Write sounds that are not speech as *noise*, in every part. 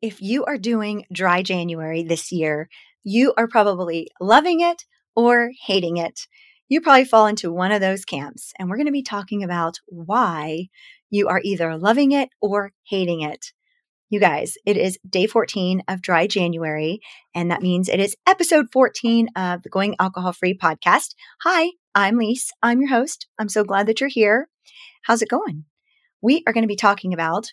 If you are doing dry January this year, you are probably loving it or hating it. You probably fall into one of those camps. And we're going to be talking about why you are either loving it or hating it. You guys, it is day 14 of dry January, and that means it is episode 14 of the Going Alcohol Free podcast. Hi, I'm Lise. I'm your host. I'm so glad that you're here. How's it going? We are going to be talking about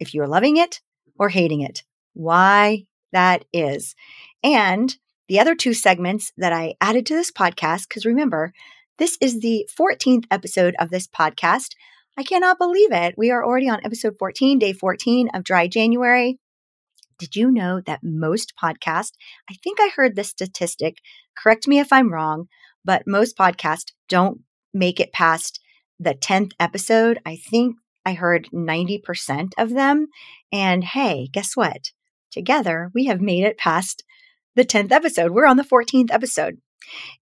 if you're loving it or hating it, why that is. And the other two segments that I added to this podcast, because remember, this is the 14th episode of this podcast. I cannot believe it. We are already on episode 14, day 14 of Dry January. Did you know that most podcasts, I think I heard this statistic, correct me if I'm wrong, but most podcasts don't make it past the 10th episode. I think I heard 90% of them. And hey, guess what? Together, we have made it past the 10th episode. We're on the 14th episode.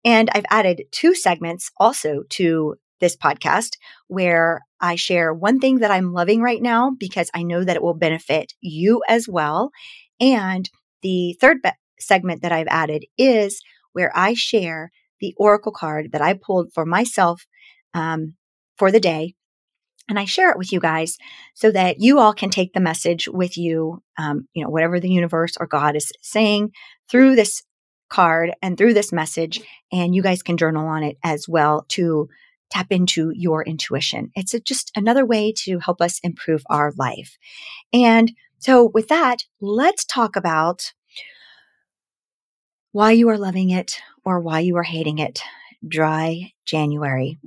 And I've added two segments also to this podcast where I share one thing that I'm loving right now because I know that it will benefit you as well. And the third be- segment that I've added is where I share the Oracle card that I pulled for myself um, for the day and I share it with you guys so that you all can take the message with you, um, you know, whatever the universe or God is saying through this card and through this message, and you guys can journal on it as well to tap into your intuition. It's a, just another way to help us improve our life. And so, with that, let's talk about why you are loving it or why you are hating it. Dry January.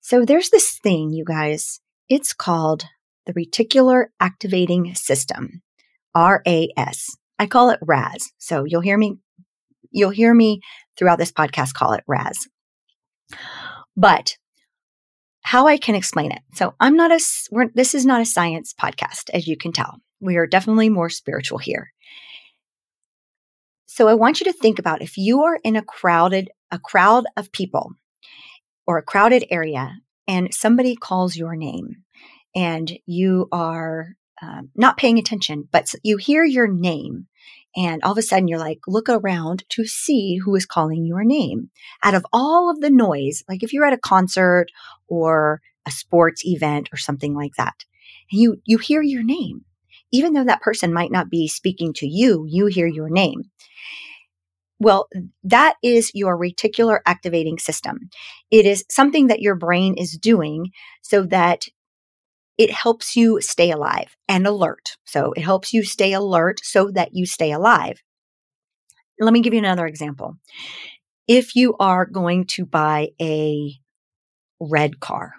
So, there's this thing, you guys it's called the Reticular Activating System, RAS. I call it RAS. So you'll hear me you'll hear me throughout this podcast call it RAS. But how I can explain it. So I'm not a this is not a science podcast as you can tell. We are definitely more spiritual here. So I want you to think about if you are in a crowded a crowd of people or a crowded area and somebody calls your name and you are um, not paying attention, but you hear your name and all of a sudden you're like, look around to see who is calling your name. Out of all of the noise, like if you're at a concert or a sports event or something like that, you, you hear your name, even though that person might not be speaking to you, you hear your name. Well, that is your reticular activating system. It is something that your brain is doing so that it helps you stay alive and alert. So it helps you stay alert so that you stay alive. Let me give you another example. If you are going to buy a red car,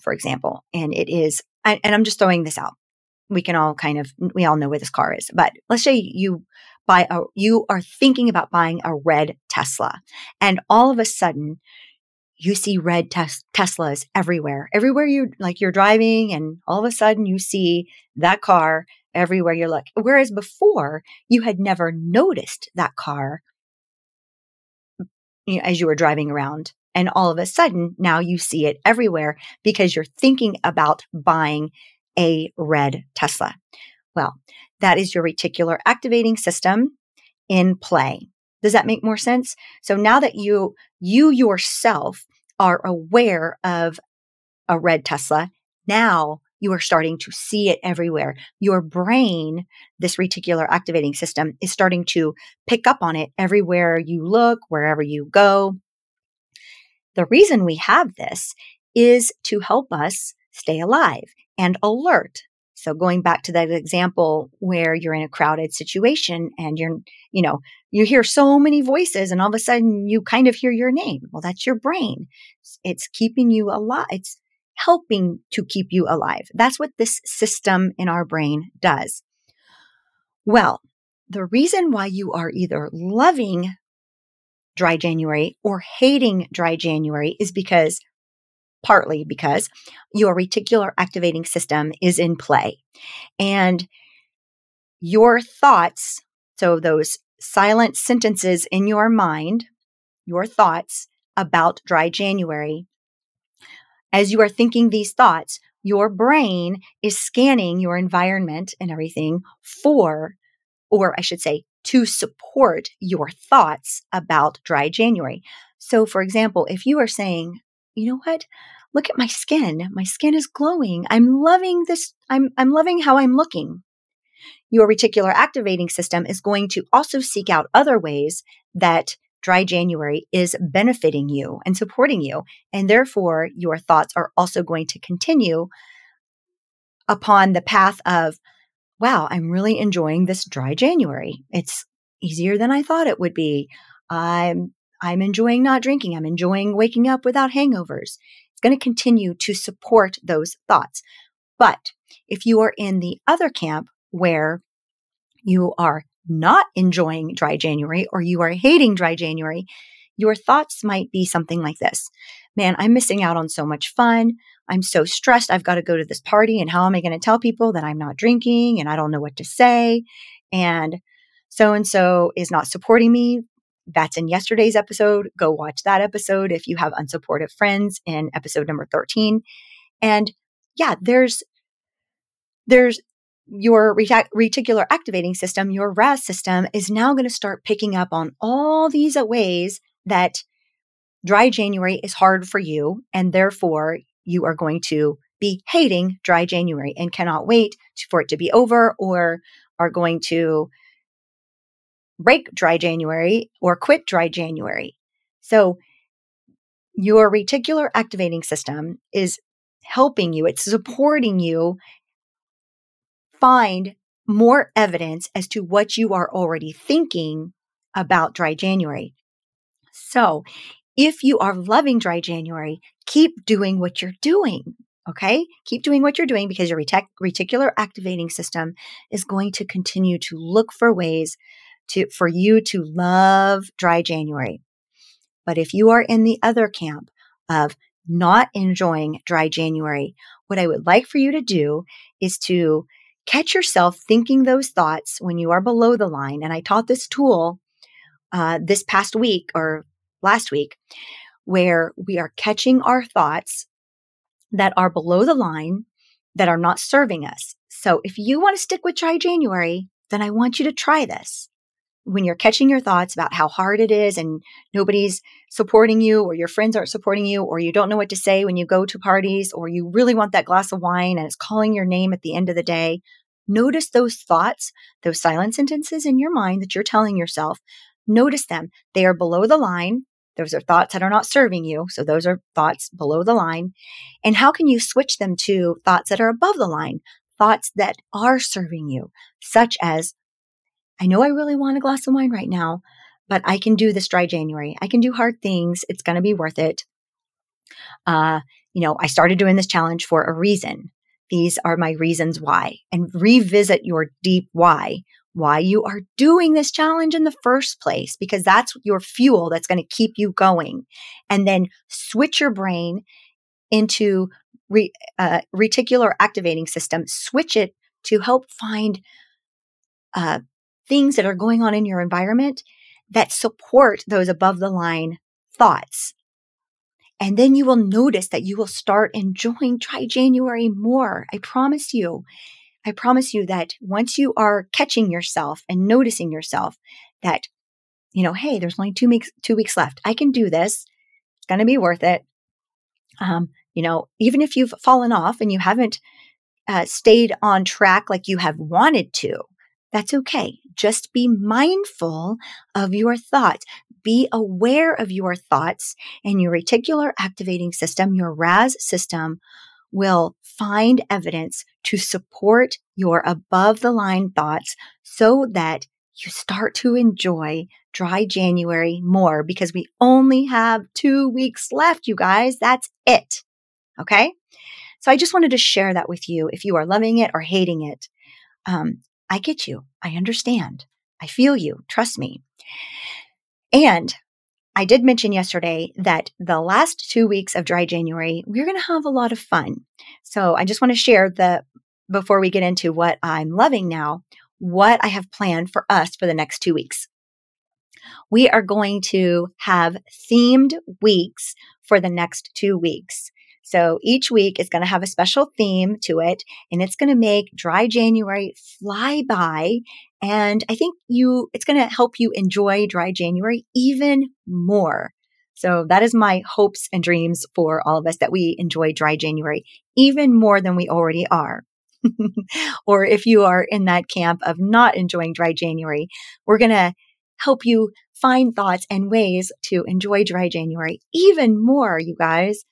for example, and it is, and I'm just throwing this out. We can all kind of, we all know where this car is, but let's say you buy a, you are thinking about buying a red Tesla and all of a sudden you see red tes- Teslas everywhere. Everywhere you like you're driving and all of a sudden you see that car everywhere you look. Whereas before you had never noticed that car you know, as you were driving around. And all of a sudden now you see it everywhere because you're thinking about buying a red Tesla. Well, that is your reticular activating system in play. Does that make more sense? So now that you, you yourself are aware of a red Tesla, now you are starting to see it everywhere. Your brain, this reticular activating system, is starting to pick up on it everywhere you look, wherever you go. The reason we have this is to help us stay alive and alert so going back to that example where you're in a crowded situation and you're, you know, you hear so many voices and all of a sudden you kind of hear your name. Well, that's your brain. It's keeping you alive. It's helping to keep you alive. That's what this system in our brain does. Well, the reason why you are either loving dry January or hating dry January is because partly because your reticular activating system is in play. And your thoughts, so those silent sentences in your mind, your thoughts about dry January, as you are thinking these thoughts, your brain is scanning your environment and everything for, or I should say, to support your thoughts about dry January. So, for example, if you are saying, you know what? Look at my skin. My skin is glowing. I'm loving this. I'm, I'm loving how I'm looking. Your reticular activating system is going to also seek out other ways that dry January is benefiting you and supporting you. And therefore, your thoughts are also going to continue upon the path of, wow, I'm really enjoying this dry January. It's easier than I thought it would be. I'm I'm enjoying not drinking. I'm enjoying waking up without hangovers. It's going to continue to support those thoughts. But if you are in the other camp where you are not enjoying dry January or you are hating dry January, your thoughts might be something like this Man, I'm missing out on so much fun. I'm so stressed. I've got to go to this party. And how am I going to tell people that I'm not drinking and I don't know what to say? And so and so is not supporting me. That's in yesterday's episode. Go watch that episode if you have unsupportive friends in episode number 13. And yeah, there's there's your reticular activating system, your RAS system is now going to start picking up on all these ways that dry January is hard for you. And therefore, you are going to be hating dry January and cannot wait for it to be over or are going to break dry January or quit dry January. So, your reticular activating system is helping you, it's supporting you find more evidence as to what you are already thinking about dry January. So, if you are loving dry January, keep doing what you're doing. Okay. Keep doing what you're doing because your retic- reticular activating system is going to continue to look for ways to, for you to love dry January. But if you are in the other camp of not enjoying dry January, what I would like for you to do is to catch yourself thinking those thoughts when you are below the line. And I taught this tool uh, this past week or last week where we are catching our thoughts that are below the line that are not serving us. So if you want to stick with dry January, then I want you to try this when you're catching your thoughts about how hard it is and nobody's supporting you or your friends aren't supporting you or you don't know what to say when you go to parties or you really want that glass of wine and it's calling your name at the end of the day, notice those thoughts, those silent sentences in your mind that you're telling yourself. Notice them. They are below the line. Those are thoughts that are not serving you. So those are thoughts below the line. And how can you switch them to thoughts that are above the line? Thoughts that are serving you, such as I know I really want a glass of wine right now, but I can do this dry January. I can do hard things. It's going to be worth it. Uh, you know, I started doing this challenge for a reason. These are my reasons why. And revisit your deep why, why you are doing this challenge in the first place, because that's your fuel that's going to keep you going. And then switch your brain into re, uh, reticular activating system, switch it to help find uh, things that are going on in your environment that support those above the line thoughts. And then you will notice that you will start enjoying Dry January more. I promise you. I promise you that once you are catching yourself and noticing yourself that, you know, hey, there's only two weeks, two weeks left. I can do this. It's going to be worth it. Um, you know, even if you've fallen off and you haven't uh, stayed on track like you have wanted to, that's okay. Just be mindful of your thoughts. Be aware of your thoughts, and your reticular activating system, your RAS system, will find evidence to support your above the line thoughts so that you start to enjoy dry January more because we only have two weeks left, you guys. That's it. Okay. So I just wanted to share that with you if you are loving it or hating it. Um, I get you. I understand. I feel you. Trust me. And I did mention yesterday that the last two weeks of dry January, we're going to have a lot of fun. So I just want to share the, before we get into what I'm loving now, what I have planned for us for the next two weeks. We are going to have themed weeks for the next two weeks. So each week is going to have a special theme to it and it's going to make dry January fly by. And I think you, it's going to help you enjoy dry January even more. So that is my hopes and dreams for all of us that we enjoy dry January even more than we already are. *laughs* or if you are in that camp of not enjoying dry January, we're going to help you find thoughts and ways to enjoy dry January even more, you guys.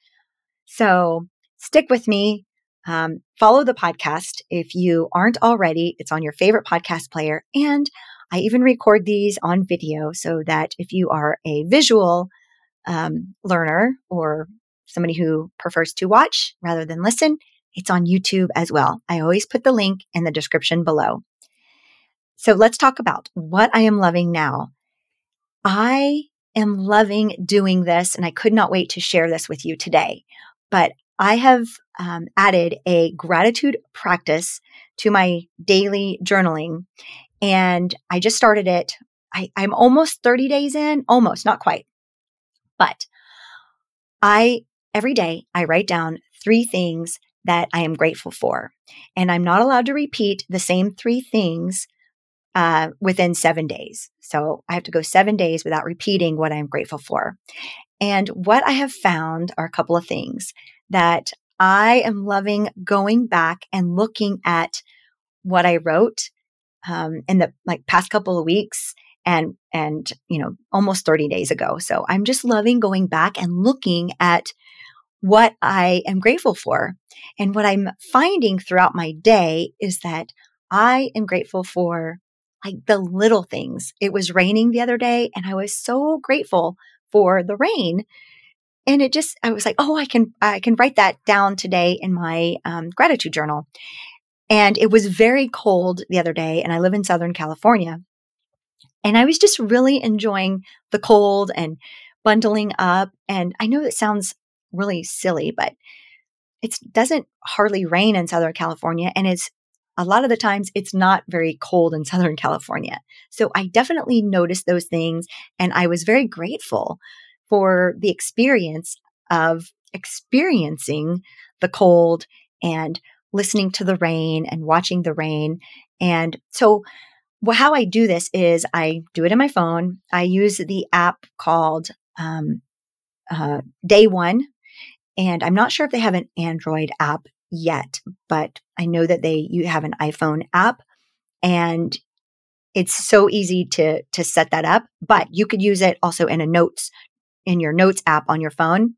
So stick with me. Um, follow the podcast if you aren't already. It's on your favorite podcast player. And I even record these on video so that if you are a visual um, learner or somebody who prefers to watch rather than listen, it's on YouTube as well. I always put the link in the description below. So let's talk about what I am loving now. I am loving doing this, and I could not wait to share this with you today. But I have um, added a gratitude practice to my daily journaling, and I just started it. I, I'm almost 30 days in, almost, not quite. But I, every day, I write down three things that I am grateful for. And I'm not allowed to repeat the same three things uh, within seven days. So I have to go seven days without repeating what I'm grateful for. And what I have found are a couple of things that I am loving going back and looking at what I wrote um, in the like past couple of weeks and and you know almost 30 days ago. So I'm just loving going back and looking at what I am grateful for. And what I'm finding throughout my day is that I am grateful for like the little things. It was raining the other day and I was so grateful for the rain. And it just, I was like, oh, I can, I can write that down today in my um, gratitude journal. And it was very cold the other day, and I live in Southern California. And I was just really enjoying the cold and bundling up. And I know it sounds really silly, but it doesn't hardly rain in Southern California. And it's a lot of the times it's not very cold in *laughs* Southern California. So I definitely noticed those things. And I was very grateful for the experience of experiencing the cold and listening to the rain and watching the rain. And so, well, how I do this is I do it in my phone. I use the app called um, uh, Day One and I'm not sure if they have an Android app yet, but I know that they you have an iPhone app and it's so easy to to set that up, but you could use it also in a notes in your notes app on your phone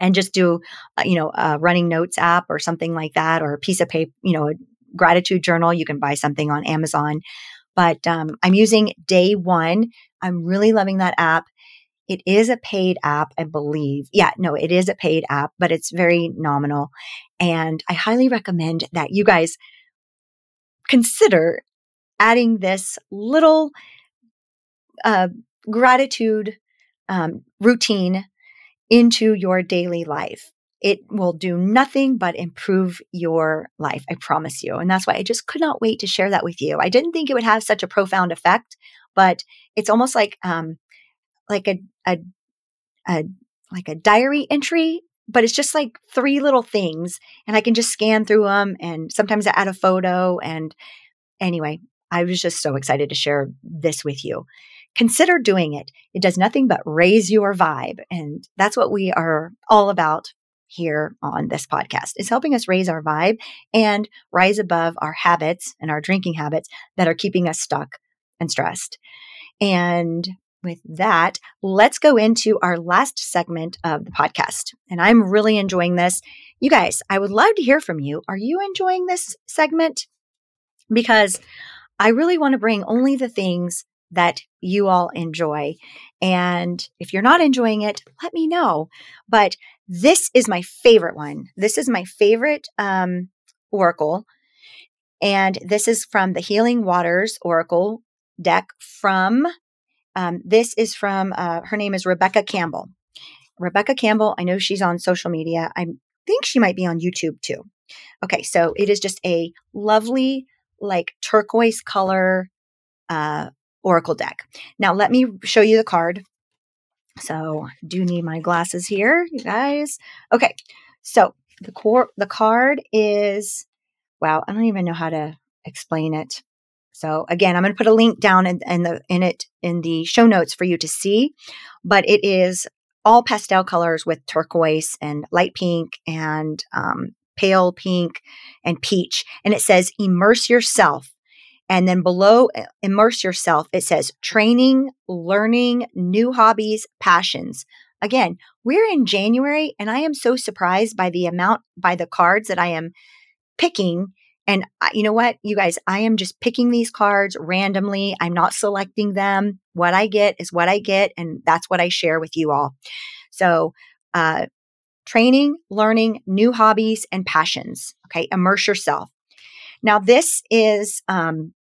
and just do uh, you know a running notes app or something like that or a piece of paper, you know, a gratitude journal, you can buy something on Amazon. But um, I'm using day one. I'm really loving that app. It is a paid app, I believe. Yeah, no, it is a paid app, but it's very nominal. And I highly recommend that you guys consider adding this little uh, gratitude um, routine into your daily life. It will do nothing but improve your life. I promise you. And that's why I just could not wait to share that with you. I didn't think it would have such a profound effect, but it's almost like um, like a, a, a like a diary entry but it's just like three little things and i can just scan through them and sometimes i add a photo and anyway i was just so excited to share this with you. Consider doing it. It does nothing but raise your vibe and that's what we are all about here on this podcast is helping us raise our vibe and rise above our habits and our drinking habits that are keeping us stuck and stressed. And with that, let's go into our last segment of the podcast. And I'm really enjoying this. You guys, I would love to hear from you. Are you enjoying this segment? Because I really want to bring only the things that you all enjoy. And if you're not enjoying it, let me know. But this is my favorite one. This is my favorite um, oracle. And this is from the Healing Waters Oracle deck from um, this is from, uh, her name is Rebecca Campbell. Rebecca Campbell, I know she's on social media. I think she might be on YouTube too. Okay, so it is just a lovely, like turquoise color uh, oracle deck. Now, let me show you the card. So, do need my glasses here, you guys. Okay, So the core, the card is, wow, I don't even know how to explain it. So again, I'm going to put a link down in, in the in it in the show notes for you to see, but it is all pastel colors with turquoise and light pink and um, pale pink and peach, and it says immerse yourself. And then below uh, immerse yourself, it says training, learning, new hobbies, passions. Again, we're in January, and I am so surprised by the amount by the cards that I am picking and you know what, you guys, I am just picking these cards randomly. I'm not selecting them. What I get is what I get, and that's what I share with you all. So, uh, training, learning, new hobbies, and passions. Okay, immerse yourself. Now, this is um,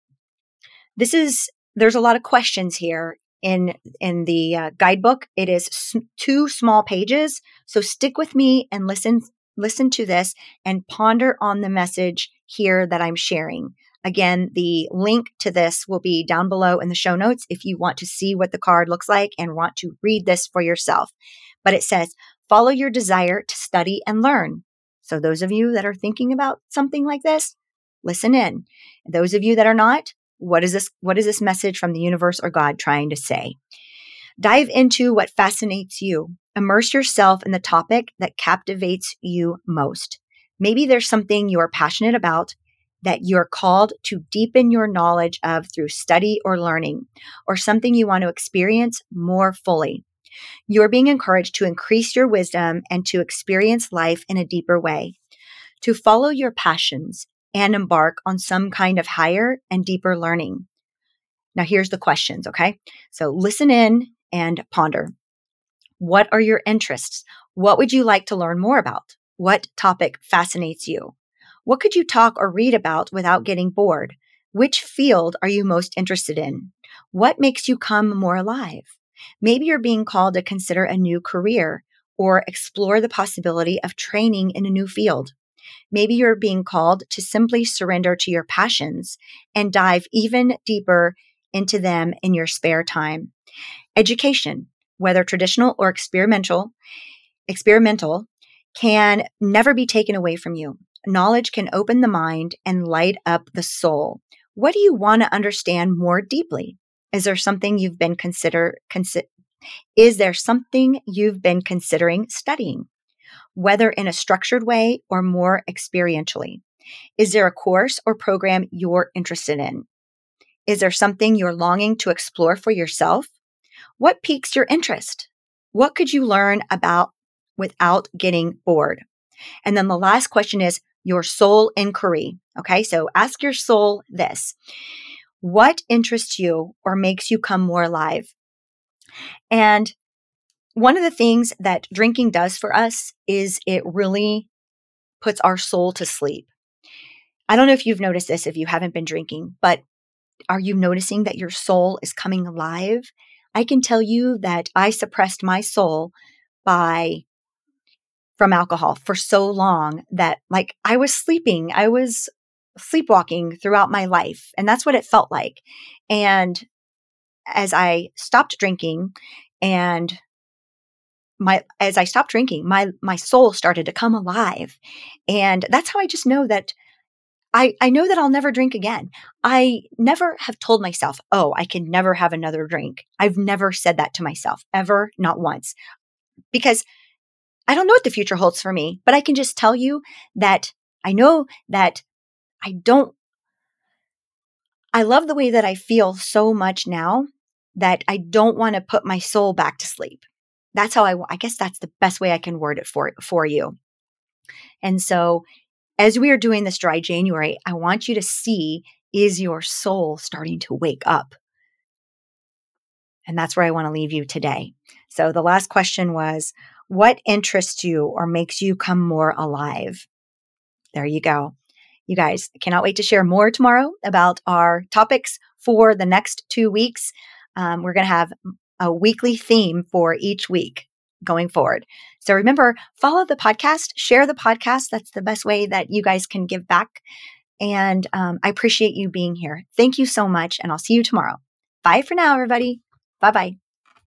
this is there's a lot of questions here in in the uh, guidebook. It is s- two small pages, so stick with me and listen listen to this and ponder on the message here that I'm sharing. Again, the link to this will be down below in the show notes if you want to see what the card looks like and want to read this for yourself. But it says, follow your desire to study and learn. So, those of you that are thinking about something like this, listen in. Those of you that are not, what is this? What is this message from the universe or God trying to say? Dive into what fascinates you. Immerse yourself in the topic that captivates you most. Maybe there's something you're passionate about that you're called to deepen your knowledge of through study or learning, or something you want to experience more fully. You're being encouraged to increase your wisdom and to experience life in a deeper way, to follow your passions and embark on some kind of higher and deeper learning. Now, here's the questions, okay? So listen in and ponder. What are your interests? What would you like to learn more about? What topic fascinates you? What could you talk or read about without getting bored? Which field are you most interested in? What makes you come more alive? Maybe you're being called to consider a new career or explore the possibility of training in a new field. Maybe you're being called to simply surrender to your passions and dive even deeper into them in your spare time. Education, whether traditional or experimental, experimental can never be taken away from you. Knowledge can open the mind and light up the soul. What do you want to understand more deeply? Is there something you've been consider consi- is there something you've been considering studying? Whether in a structured way or more experientially. Is there a course or program you're interested in? Is there something you're longing to explore for yourself? What piques your interest? What could you learn about without getting bored? And then the last question is your soul inquiry. Okay, so ask your soul this What interests you or makes you come more alive? And one of the things that drinking does for us is it really puts our soul to sleep. I don't know if you've noticed this if you haven't been drinking, but are you noticing that your soul is coming alive I can tell you that I suppressed my soul by from alcohol for so long that like I was sleeping, I was sleepwalking throughout my life and that's what it felt like. And as I stopped drinking and my as I stopped drinking, my my soul started to come alive. And that's how I just know that I, I know that I'll never drink again. I never have told myself, oh, I can never have another drink. I've never said that to myself, ever, not once, because I don't know what the future holds for me, but I can just tell you that I know that I don't, I love the way that I feel so much now that I don't want to put my soul back to sleep. That's how I, I guess that's the best way I can word it for, for you. And so as we are doing this dry January, I want you to see is your soul starting to wake up? And that's where I want to leave you today. So the last question was what interests you or makes you come more alive? There you go. You guys, I cannot wait to share more tomorrow about our topics for the next two weeks. Um, we're going to have a weekly theme for each week going forward. So remember, follow the podcast, share the podcast. That's the best way that you guys can give back. And um, I appreciate you being here. Thank you so much. And I'll see you tomorrow. Bye for now, everybody. Bye bye.